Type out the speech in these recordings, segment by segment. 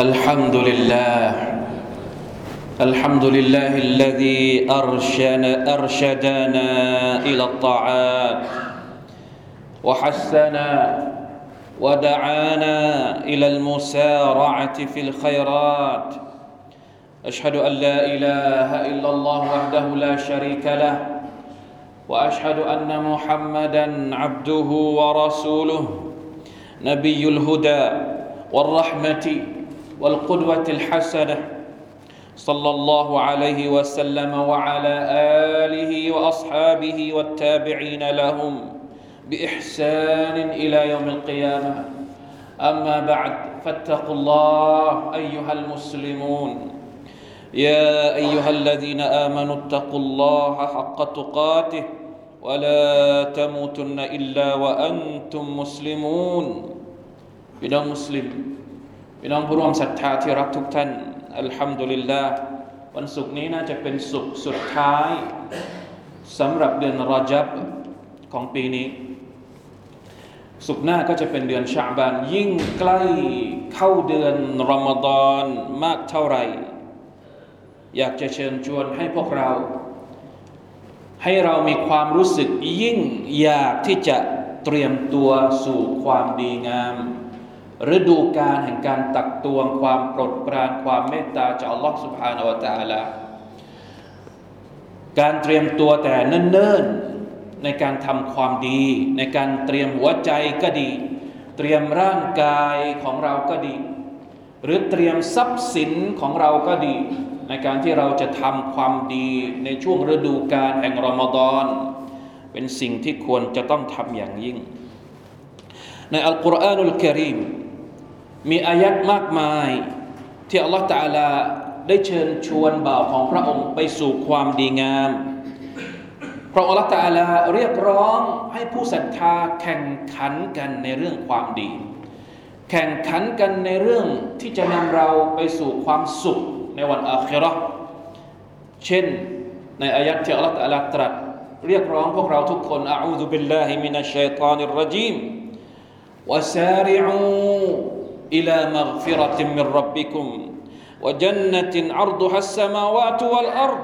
الحمد لله. الحمد لله الذي أرشن أرشدنا إلى الطاعات وحثنا ودعانا إلى المسارعة في الخيرات. أشهد أن لا إله إلا الله وحده لا شريك له وأشهد أن محمدا عبده ورسوله نبي الهدى والرحمة. والقدوة الحسنة صلى الله عليه وسلم وعلى آله وأصحابه والتابعين لهم بإحسان إلى يوم القيامة. أما بعد فاتقوا الله أيها المسلمون. يا أيها الذين آمنوا اتقوا الله حق تقاته ولا تموتن إلا وأنتم مسلمون. بنا مسلم พี่น้องผู้ร่วมศรัทธาที่รักทุกท่าน อัลฮัมดุลิลลาห์วันศุกร์นี้น่าจะเป็นศุกร์สุดท้ายสำหรับเดือนรอจับของปีนี้สุกร์หน้าก็จะเป็นเดือนชาบาน ยิ่งใกล้เข้าเดือนรอมฎอนมากเท่าไหร่ อยากจะเชิญชวนให้พวกเรา ให้เรามีความรู้สึกยิ่งอยากที่จะเตรียมตัวสู่ความดีงาม ฤดูการแห่งการตักตวงความโปรดปรานความเมตตาจากอัลลอฮฺสุบฮานาวะตาลาการเตรียมตัวแต่เนิ่นๆในการทำความดี ในการเตรียมหัวใจก็ดี เตรียมร่างกายของเราก็ดี หรือเตรียมทรัพย์สินของเราก็ดี ในการที่เราจะทำความดีในช่วงฤดูการแห่งรอมฎอนเป็นสิ่งที่ควรจะต้องทำอย่างยิ่ง ในอัลกุรอานุลกิริม มีอายัดมากมายที่อัลลอฮฺตาลาได้เชิญชวนบ่าวของพระองค์ไปสู่ความดีงามพระองค์อัลลอฮฺตาลาเรียกร้องให้ผู้ศรัทธาแข่งขันกันในเรื่องความดี แข่งขันกันในเรื่องที่จะนำเราไปสู่ความสุขในวันอาคิเราะห์เช่นในอายัดที่อัลลอฮฺตาลาตรัสเรียกร้องพวกเราทุกคนอาอูซุบิลลาฮิมินัชชัยฏอนิรรจีม وسارعوا إلى مغفرة من ربكم وجنة عرضها السماوات والأرض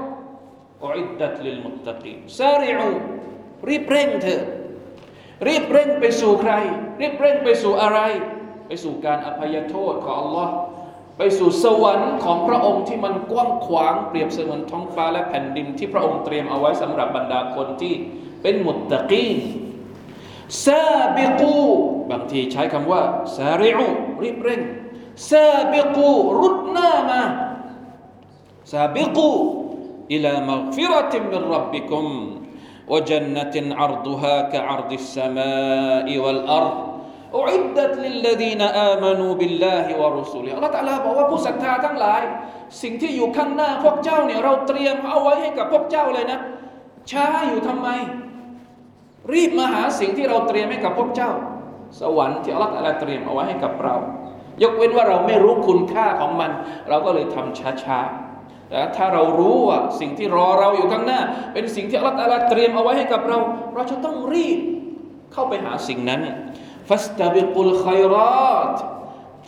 أعدت للمتقين سارعوا รีบเร่งเถอะรีบเร่งไปสู่ใคร รีบเร่งไปสู่อะไร ไปสู่การอภัยโทษของ Allah ไปสู่สวรรค์ของพระองค์ที่มันกว้างขวางเปรียบเสมือนท้องฟ้าและแผ่นดินที่พระองค์เตรียมเอาไว้สำหรับบรรดาคนที่เป็นมุตตะกีนซาบิกูบางทีใช้คำว่าซาริอู รีบเร่งซาบิกูรุดหน้ามาซาบิกูอิลามักฟิรติมิรรับบิคุม وجنة عرضها كعرض السماء والأرض أعدت للذين آمنوا بالله ورسوله อัลลอฮฺตะลาบอกว่าผู้ศรัทธาทั้งหลาย สิ่งที่อยู่ข้างหน้าพวกเจ้าเนี่ยเราเตรียมเอาไว้ให้กับพวกเจ้าเลยนะ ช้าอยู่ทำไม รีบมาหาสิ่งที่เราเตรียมให้กับพวกเจ้า สวรรค์ที่อัลลอฮฺเตรียมเอาไว้ให้กับเรา ยกเว้นว่าเราไม่รู้คุณค่าของมัน เราก็เลยทำช้าๆแต่ถ้าเรารู้ว่าสิ่งที่รอเราอยู่ข้างหน้า เป็นสิ่งที่อัลลอฮฺเตรียมเอาไว้ให้กับเรา เราจะต้องรีบเข้าไปหาสิ่งนั้นฟัสตาบิกุลขัยรอต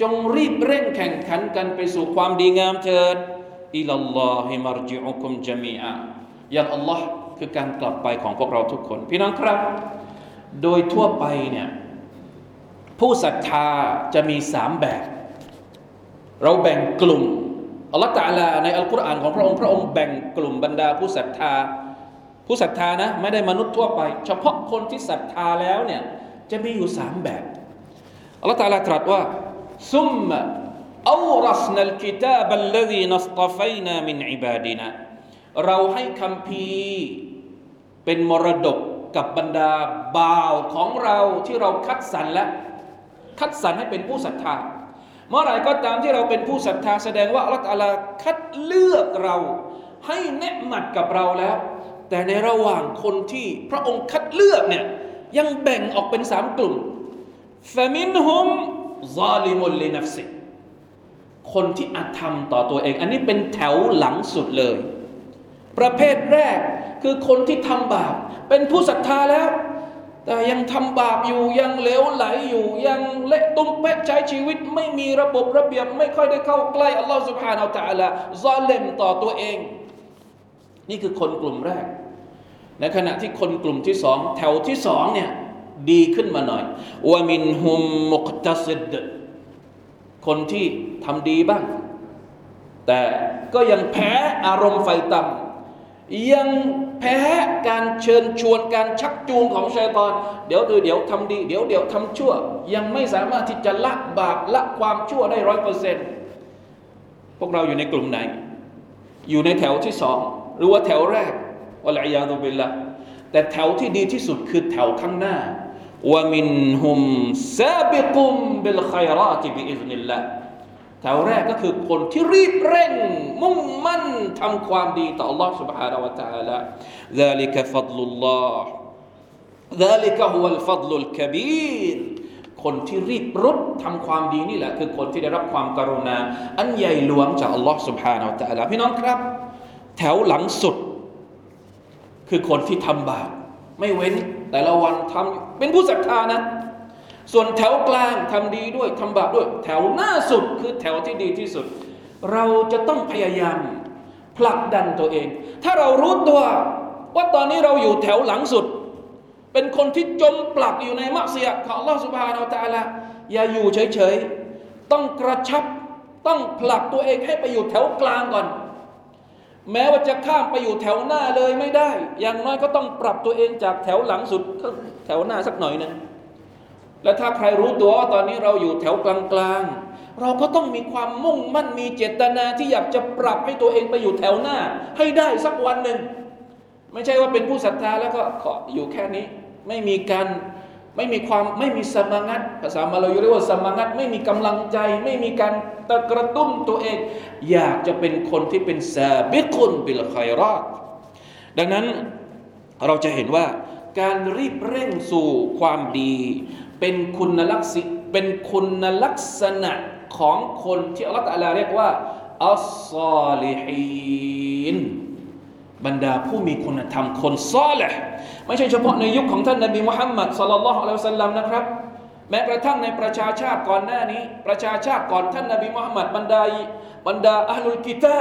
จงรีบเร่งแข่งขันกันไปสู่ความดีงามเถิดอิลลอฮิมารจิอุคุมจามีอาอย่างอัลลอฮ์คือการกลับไปของพวกเราทุกคน พี่น้องครับ โดยทั่วไปเนี่ย ผู้ศรัทธาจะมีสามแบบ เราแบ่งกลุ่มอัลลอฮฺตะลาในอัลกุรอานของพระองค์พระองค์แบ่งกลุ่มบรรดาผู้ศรัทธา ผู้ศรัทธานะไม่ได้มนุษย์ทั่วไป เฉพาะคนที่ศรัทธาแล้วเนี่ยจะมีอยู่สามแบบอัลลอฮฺตะลาตรัสว่าซุมมะอัลรัสนัลกิตาบัลลดีนัสตฟัยนามินอิบาดินาเราให้คำพีเป็นมรดกกับบรรดาบ่าวของเราที่เราคัดสรรและ คัดสรรให้เป็นผู้ศรัทธา เมื่อไหร่ก็ตามที่เราเป็นผู้ศรัทธา แสดงว่าอัลลอฮฺคัดเลือกเรา ให้เนืหมัดกับเราแล้ว แต่ในระหว่างคนที่พระองค์คัดเลือกเนี่ยยังแบ่งออกเป็นสามกลุ่มฟามินฮุมซาลิมุลลินัฟซิคนที่อาธรรมต่อตัวเอง อันนี้เป็นแถวหลังสุดเลย ประเภทแรกคือคนที่ทำบาปเป็นผู้ศรัทธาแล้ว แต่ยังทำบาปอยู่ยังเลวไหลอยู่ยังเละตุ้มเป๊ะใช้ชีวิต ไม่มีระบบระเบียบ ไม่ค่อยได้เข้าใกล้อัลลอฮฺสุบฮานาอัลตะลาซาเลมต่อตัวเอง นี่คือคนกลุ่มแรก ในขณะที่คนกลุ่มที่สองแถวที่สองเนี่ยดีขึ้นมาหน่อยวามินฮุมมุกตัสิดคนที่ทำดีบ้าง แต่ก็ยังแพ้อารมณ์ไฟต่ำ ยังแพ้การเชิญชวนการชักจูงของชัยตอน เดี๋ยวเดี๋ยวทำดี เดี๋ยวเดี๋ยวทำชั่ว ยังไม่สามารถที่จะละบาปละความชั่วได้ร้อยเปอร์เซ็นต์พวกเราอยู่ในกลุ่มไหน อยู่ในแถวที่สองหรือว่าแถวแรกวะลัยยาตุบิลละแต่แถวที่ดีที่สุดคือแถวข้างหน้าว่ามินฮุมซาบิกุมบิลขัยราติบิอิซนิลละ แถวแรกก็คือคนที่รีบเร่ง มุ่งมั่นทำความดีต่อ Allah سبحانه และ تعالى ذلك فضل الله ذلك هو الفضل الكبير คนที่รีบรุดทำความดีนี่แหละ คือคนที่ได้รับความกรุณา อันใหญ่หลวงจาก Allah سبحانه และ تعالى พี่น้องครับ แถวหลังสุด คือคนที่ทำบาปไม่เว้นแต่ละวันทำเป็นผู้ศรัทธานะ ส่วนแถวกลางทำดีด้วยทำบาปด้วย แถวหน้าสุดคือแถวที่ดีที่สุด เราจะต้องพยายามผลักดันตัวเอง ถ้าเรารู้ตัวว่าตอนนี้เราอยู่แถวหลังสุด เป็นคนที่จมปลักอยู่ในมักเสียของ Allah سبحانه และ تعالى อย่าอยู่เฉยๆ ต้องกระชับต้องผลักตัวเองให้ไปอยู่แถวกลางก่อนแม้ว่าจะข้ามไปอยู่แถวหน้าเลยไม่ได้ อย่างน้อยก็ต้องปรับตัวเองจากแถวหลังสุดแถวหน้าสักหน่อยนึง และถ้าใครรู้ตัวว่าตอนนี้เราอยู่แถวกลางๆ เราก็ต้องมีความมุ่งมั่นมีเจตนาที่อยากจะปรับให้ตัวเองไปอยู่แถวหน้า ให้ได้สักวันหนึ่ง ไม่ใช่ว่าเป็นผู้ศรัทธาแล้วก็ขออยู่แค่นี้ ไม่มีการไม่มีความไม่มีสมางัดภาษามาเราเรียกว่าสมางัดไม่มีกำลังใจ ไม่มีการตะกระตุ้นตัวเอง อยากจะเป็นคนที่เป็นسابق بالخيرات ดังนั้นเราจะเห็นว่าการรีบเร่งสู่ความดี เป็นคุณลักษณเป็นคุณลักษณะของคนที่อัลลอฮฺเรียกว่าالصالحين บรรดาผู้มีคุณธรรมคนซอและห์ไม่ใช่เฉพาะในยุคของท่านนบีมุฮัมมัดصلى الله عليه وسلم นะครับ แม้กระทั่งในประชาชาติก่อนหน้านี้ ประชาชาติก่อนท่านนบีมุฮัมมัดบรรดาบรรดาอัลลุกิตา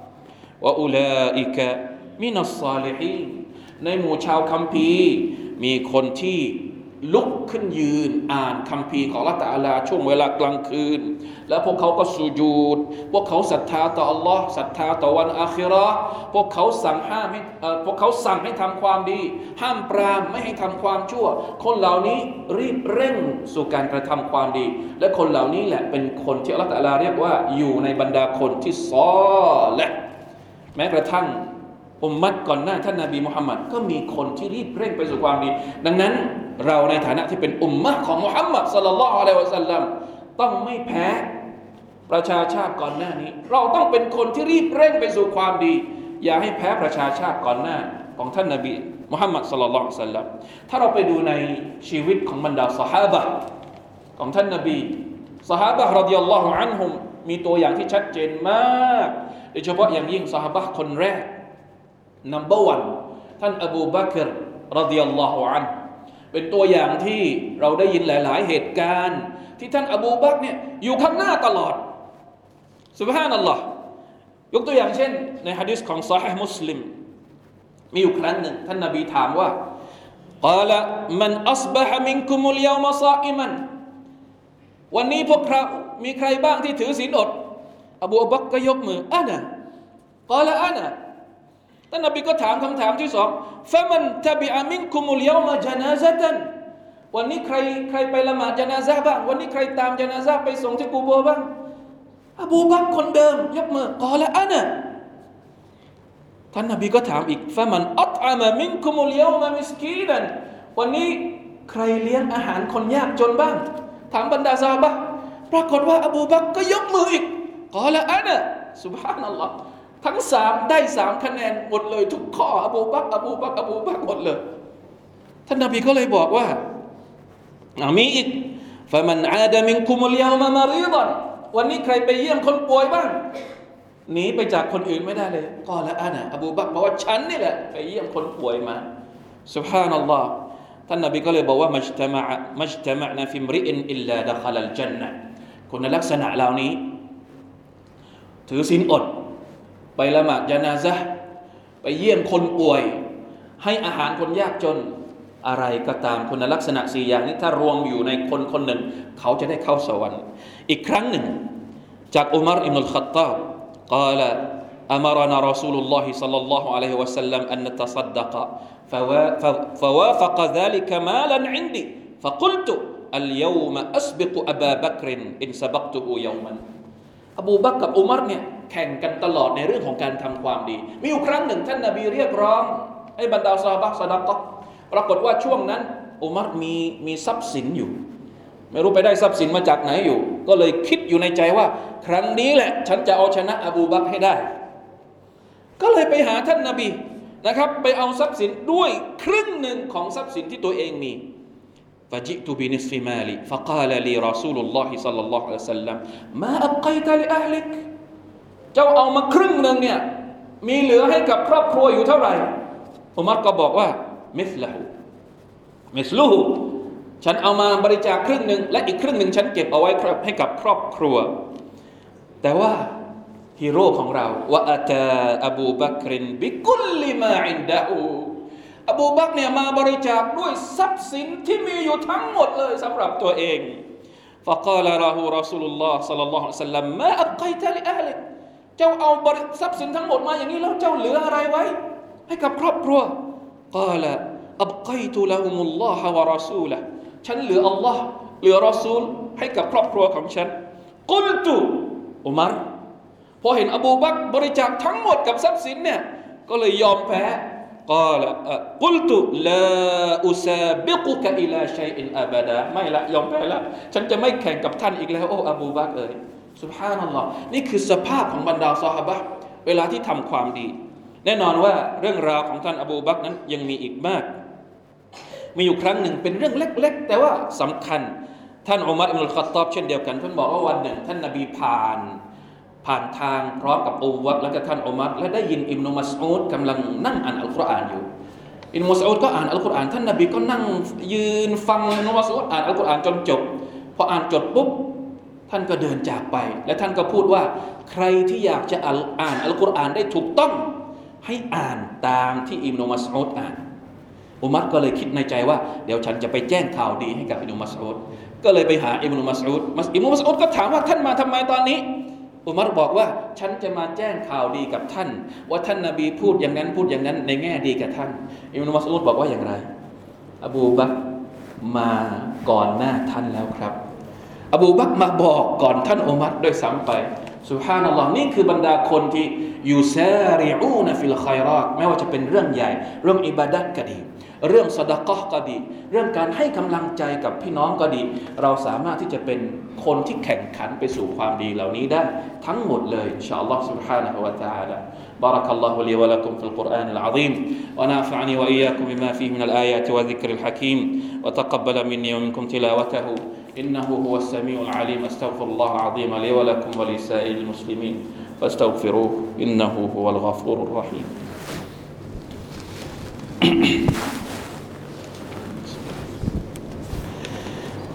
ว่าอุลาอิกะมินัสซาลิฮีในหมู่ชาวคัมภีร์ มีคนที่ลุกขึ้นยืนอ่านคัมภีร์ของละตาลาช่วงเวลากลางคืน แล้วพวกเขาก็สุญูดพวกเขาศรัทธาต่อ Allah ศรัทธาต่อวันอาคิรอพวกเขาสั่งห้ามให้พวกเขาสั่งให้ทำความดี ห้ามปรามไม่ให้ทำความชั่ว คนเหล่านี้รีบเร่งสู่การกระทำความดี และคนเหล่านี้แหละเป็นคนที่ละตาลาเรียกว่าอยู่ในบรรดาคนที่ซอและ แม้กระทั่งอุมมัดก่อนหน้าท่านนาบีมุฮัมมัดก็มีคนที่รีบเร่งไปสู่ความดี ดังนั้นเราในฐานะที่เป็นอุมมะของมุฮัมมัดสลลัลลอฮุอะลัยวะสัลลัมต้องไม่แพ้ประชาชาติก่อนหน้านี้ เราต้องเป็นคนที่รีบเร่งไปสู่ความดี อย่าให้แพ้ประชาชาติก่อนหน้าของท่านนาบีมุฮัมมัดสลลัลลอฮุอะลัยฮิสัลลัมถ้าเราไปดูในชีวิตของบรรดาสหายบะของท่านนาบีสหายบะรดิยัลลอฮุอันฮุมมีตัวอย่างที่ชัดเจนมาก โดยเฉพาะอย่างยิ่งสหายบะคนแรก number one ท่านอบูบักรรดิยัลลอฮุอันเป็นตัวอย่างที่เราได้ยินหลาย ๆ เหตุการณ์ ที่ท่านอบูบักเนี่ยอยู่ข้างหน้าตลอดสุบฮานัลลอฮ์ยกตัวอย่างเช่น ในฮะดิษของซอฮีมุสลิมมีอยู่ครั้งหนึ่งท่านนบีถามว่า قال من أصبح منكم اليوم صائما วันนี้พวกเรามีใครบ้างที่ถือศีลอด อบูอบักก็ยกมืออานะกาละอานะท่านนบีก็ถามคำถามที่สองฟะมันทบิอามินคุมุลยามาจนาซะตันวันนี้ใครใครไปละหมาดจนาซะบ้าง วันนี้ใครตามจนาซะไปส่งที่กูโบบ้าง อบูบักคนเดิม ยกมือกอละอันะท่านนบีก็ถามอีกفمن أطعم منكم اليوم مسكينا วันนี้ใครเลี้ยงอาหารคนยากจนบ้าง ถามบรรดาซอฮาบะฮ์ปรากฏว่า อบูบักก็ยกมืออีก قال أنا سبحان الله ทั้งสามได้สามคะแนนหมดเลยทุกข้ออบูบักอบูบักอบูบักหมดเลย ท่านนบีก็เลยบอกว่ามีอีกفمن عاد منكم اليوم مريضاวันนี้ใครไปเยี่ยมคนป่วยบ้างหนีไปจากคนอื่นไม่ได้เลยก็ละอันน่ะอบูบักบอกว่าฉันนี่แหละไปเยี่ยมคนป่วยมาสุบฮานัลลอฮ์ท่านนบีก็เลยบอกว่ามัจตมะมัจตมะนะฟิมริอินอิลลาดะคลัลจันนะคุณลักษณะเหล่านี้ ถือศีลอด ไปละหมาดยานาซะไปเยี่ยมคนป่วย ให้อาหารคนยากจนอะไรก็ตามคุณลักษณะสี่อย่างนี้ถ้ารวมอยู่ในคนคนหนึ่ง เขาจะได้เข้าสวรรค์ อีกครั้งหนึ่ง จากอุมารอิมนุลขัตตาบ قال أمرنا رسول الله صلى الله عليه وسلم أن نتصدق فوافق ذلك مالا عندي فقلت اليوم أسبق أبا بكر إن سبقته يوما อบูบักกับอุมัรเนี่ยแข่งกันตลอดในเรื่องของการทำความดี มีอยู่ครั้งหนึ่งท่านนาบีเรียกร้องให้บรรดาซาบะสดักก็ปรากฏว่าช่วงนั้นอุมัรมีมีทรัพย์สินอยู่ ไม่รู้ไปได้ทรัพย์สินมาจากไหนอยู่ ก็เลยคิดอยู่ในใจว่า ครั้งนี้แหละ ฉันจะเอาชนะอบูบักให้ได้ ก็เลยไปหาท่านนาบีนะครับ ไปเอาทรัพย์สินด้วยครึ่งหนึ่งของทรัพย์สินที่ตัวเองมี فجئت بنصف مالي فقال لي رسول الله صلى الله عليه وسلم ما أبقيت لأهلك เจ้าเอามาครึ่งหนึ่งเนี่ยมีเหลือให้กับครอบครัวอยู่เท่าไหร่อุมัรก็บอกว่ามิสลาหูมิสลูหูฉันเอามาบริจาคครึ่งหนึ่งและอีกครึ่งหนึ่งฉันเก็บเอาไว้ให้กับครอบครัว แต่ว่าฮีโร่ของเราว่าอาตาอบูบักรินบิกุลลิมาอินดาอู อบูบักเนี่ยมาบริจาคด้วยทรัพย์สินที่มีอยู่ทั้งหมดเลยสำหรับตัวเอง فقال له رسول الله صلى الله عليه وسلم ما أبقيت لأهلك เจ้าเอาทรัพย์สินทั้งหมดมาอย่างนี้แล้วเจ้าเหลืออะไรไว้ ให้กับครอบครัว قال أبقيت لهم الله ورسوله ฉันเหลืออัลลอฮ์เหลือรอซูลให้กับครอบครัวของฉันกุลตุอุมารพอเห็นอบูบักบริจาคทั้งหมดกับทรัพย์สินเนี่ยก็เลยยอมแพ้ กล่าวกุลตุลาอุซาบิกุกอิลาชัยอินอับดาไม่ละยอมแพ้ละฉันจะไม่แข่งกับท่านอีกแล้ว โอ้อบูบักเอ๋ยสุบฮานัลลอฮ์นี่คือสภาพของบรรดาซอฮาบะเวลาที่ทำความดี แน่นอนว่าเรื่องราวของท่านอบูบักนั้นยังมีอีกมาก มีอยู่ครั้งหนึ่งเป็นเรื่องเล็ก ๆ แต่ว่าสำคัญ ท่านอุมัรอิมุลขัตตอบเช่นเดียวกันท่านบอกว่าวันหนึ่ง ท่านนบีผ่าน ผ่านทางพร้อมกับอูวัตและก็ท่านอุมัรและได้ยินอิมนุมัสอูดกำลังนั่งอ่านอัลกุรอานอยู่อิมนุมัสอูดก็อ่านอัลกุรอานท่านนบีก็นั่งยืนฟังอิมนุมัสอูดอ่านอัลกุรอานจนจบพออ่านจบปุ๊บท่านก็เดินจากไป และท่านก็พูดว่าใครที่อยากจะอ่านอัลกุรอานได้ถูกต้องให้อ่านตามที่อิมนุมัสอูดอ่านอุมัรก็เลยคิดในใจว่าเดี๋ยวฉันจะไปแจ้งข่าวดีให้กับอิมนุมัสอูดก็เลยไปหาอิมนุมัสอูดอิมนุมัสอูดก็ถามว่าท่านมาทำไมตอนนี้ อุมัรบอกว่าฉันจะมาแจ้งข่าวดีกับท่าน ว่าท่านนาบีพูดอย่างนั้นพูดอย่างนั้น ในแง่ดีกับท่านอิมนุมัสอูดบอกว่าอย่างไร อบูบักมาก่อนหน้าท่านแล้วครับ อบูบักมาบอกก่อนท่านอุมัรด้วยซ้ำไปสุฮานัลลอฮ์นี่คือบรรดาคนที่อยู่ซาริอูนฟิลขัยรอดไม่ว่าจะเป็นเรื่องใหญ่ เรื่องอิบาดัตก็ดี เรื่องสดกะก็ดี เรื่องการให้กำลังใจกับพี่น้องก็ดี เราสามารถที่จะเป็นคนที่แข่งขันไปสู่ความดีเหล่านี้ได้ ทั้งหมดเลยอินชาอัลลอฮ์ سبحانه และ تعالى بارك الله لي ولكم في القرآن العظيم ونافعني وإياكم بما فيه من الآيات والذكر الحكيم وتقبل مني ومنكم تلاوته إنه هو السميع العليم أستغفر الله العظيم لي ولكم ولسائر المسلمين فاستغفروه إنه هو الغفور الرحيم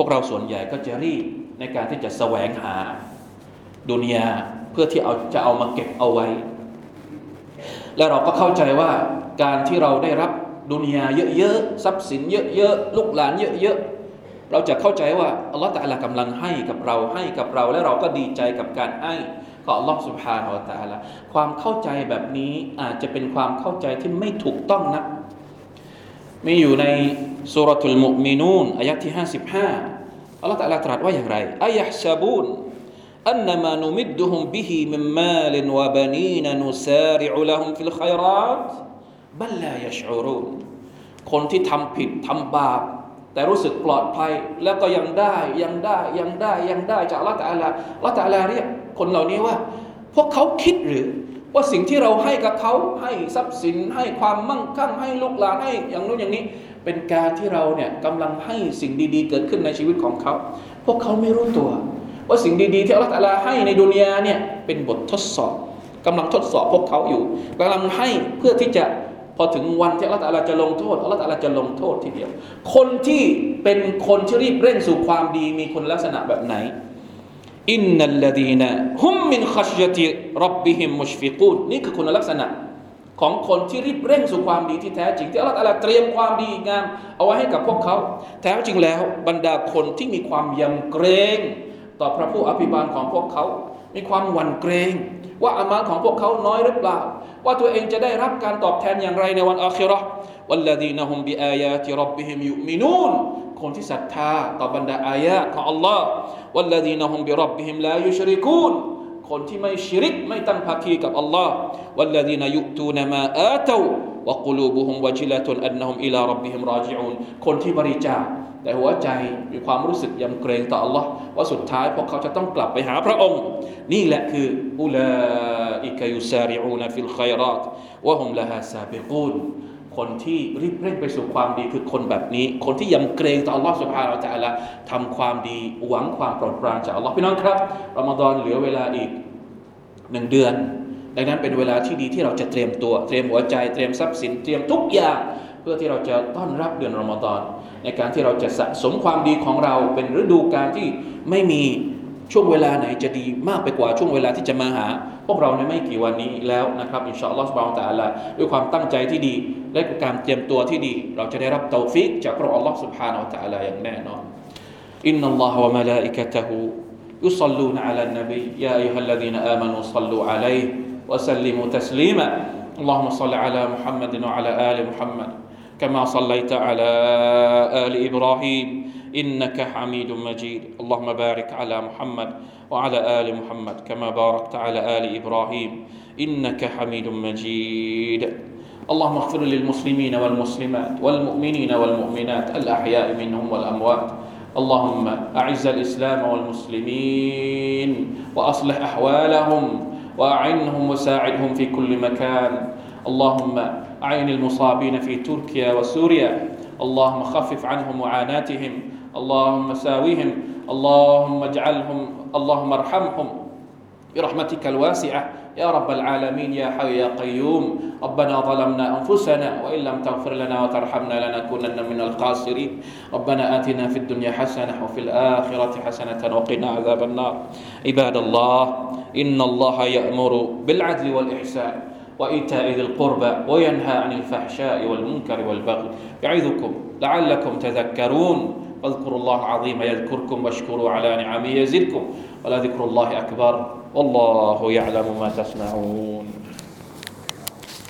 วกเราส่วนใหญ่ก็จะรีบในการที่จะแสวงหาดุนยาเพื่อที่เอาจะเอามาเก็บเอาไว้ และเราก็เข้าใจว่าการที่เราได้รับดุนยาเยอะๆทรัพย์สินเยอะๆลูกหลานเยอะๆเราจะเข้าใจว่าอัลลอฮฺแตะลากำลังให้กับเราให้กับเรา และเราก็ดีใจกับการให้ของอัลลอฮฺสุบฮานาอัลตะลาความเข้าใจแบบนี้อาจจะเป็นความเข้าใจที่ไม่ถูกต้องนะมีอยู่ใน สุรทูลมุมินูนอายะที่ห้าสิบห้าอัลลอฮฺตะลาตรัสว่าอย่างไรأيحسبون أنما نمدهم به من مال وبنين نسارع لهم في الخيرات بل لا يشعرون คนที่ทำผิดทำบาป แต่รู้สึกปลอดภัย แล้วก็ยังได้ยังได้ยังได้ยังได้จากละตาลาละตาลาเรียกคนเหล่านี้ว่า พวกเขาคิดหรือ ว่าสิ่งที่เราให้กับเขาให้ทรัพย์สินให้ความมั่งคั่งให้ลูกหลานให้อย่างนู้นอย่างนี้ เป็นการที่เราเนี่ยกำลังให้สิ่งดีๆ เกิดขึ้นในชีวิตของเขา พวกเขาไม่รู้ตัว ว่าสิ่งดีๆ ที่อัลลอฮฺให้ในดุนยาเนี่ยเป็นบททดสอบกำลังทดสอบพวกเขาอยู่กำลังให้เพื่อที่จะพอถึงวันที่อัลลอฮฺจะลงโทษอัลลอฮฺจะลงโทษทีเดียว คนที่เป็นคนที่รีบเร่งสู่ความดีมีคุณลักษณะแบบไหนอินนัลลดีนฮุมมินขัชยติรับบิฮิมมุชฟิกูนนี่คือคุณลักษณะ ของคนที่รีบเร่งสู่ความดีที่แท้จริง ที่อัลลอฮฺเตรียมความดีงามเอาไว้ให้กับพวกเขา แท้จริงแล้วบรรดาคนที่มีความยำเกรงต่อพระผู้อภิบาลของพวกเขา มีความหวั่นเกรง ว่าอามาลของพวกเขาน้อยหรือเปล่า ว่าตัวเองจะได้รับการตอบแทนอย่างไรในวันอาคิรอวัลลดีนฮุมบิอายาติรับบิฮิมยุมินูนคนที่ศรัทธาต่อบรรดาอายะของ Allah วัลลดีนฮุมบิรับบิฮิมลายุชริกูน คนที่ไม่ชิริกไม่ตั้งภาคีกับ Allah والذين يؤتون ما آتوا وقلوبهم وجلة أنهم إلى ربهم راجعون คนที่บริจาคแต่หัวใจมีความรู้สึกยำเกรงต่อ Allah ว่าสุดท้ายพวกเขาจะต้องกลับไปหาพระองค์ นี่แหละคือ أولئك يسارعون في الخيرات وهم لها سابقون คนที่รีบเร่งไปสู่ความดีคือคนแบบนี้ คนที่ยำเกรงต่ออัลลอฮ์سبحان اللهทำความดีหวังความโปรดปรานจากอัลลอฮ์พี่น้องครับรอมฎอนเหลือเวลาอีกหนึ่งเดือน ดังนั้นเป็นเวลาที่ดีที่เราจะเตรียมตัวเตรียมหัวใจเตรียมทรัพย์สินเตรียมทุกอย่าง เพื่อที่เราจะต้อนรับเดือนรอมฎอนในการที่เราจะสะสมความดีของเราเป็นฤดูกาลที่ไม่มีช่วงเวลาไหนจะดีมากไปกว่าช่วงเวลาที่จะมาหา พวกเราในไม่กี่วันนี้แล้วนะครับอินชาอัลลอฮฺสุบานตะอัลลด้วยความตั้งใจที่ดี และการเตรียมตัวที่ดี เราจะได้รับเตาฟิกจากพระอัลลอฮฺสุบฮานาอัลลอฮฺอย่างแน่นอนอินนัลลอฮฺวะมะลาอิกะตะฮู يصلون على النبي يا أيها الذين آمنوا صلوا عليه وسلموا تسليما اللهم صل على محمد وعلى آل محمد كما صليت على آل إبراهيم إنك حميد مجيد اللهم بارك على محمد وعلى آل محمد كما باركت على آل إبراهيم إنك حميد مجيد اللهم اغفر للمسلمين والمسلمات والمؤمنين والمؤمنات الأحياء منهم والأموات. اللهم أعز الإسلام والمسلمين وأصلح أحوالهم وأعنهم وساعدهم في كل مكان. اللهم أعين المصابين في تركيا وسوريا. اللهم خفف عنهم معاناتهم. اللهم ساويهم. اللهم اجعلهم اللهم ارحمهم. برحمتك الواسعة. يا رب العالمين يا حي يا قيوم ربنا ظلمنا أنفسنا وإن لم تغفر لنا وترحمنا لنكونن من الخاسرين. ربنا آتنا في الدنيا حسنة وفي الآخرة حسنة وقنا عذاب النار. عباد الله إن الله يأمر بالعدل والإحسان وإيتاء ذي القربى وينهى عن الفحشاء والمنكر والبغي يعظكم لعلكم تذكرون. فاذكروا الله العظيم يذكركم واشكروا على نعمه يزدكم ولذكر الله أكبر والله يعلم ما تصنعون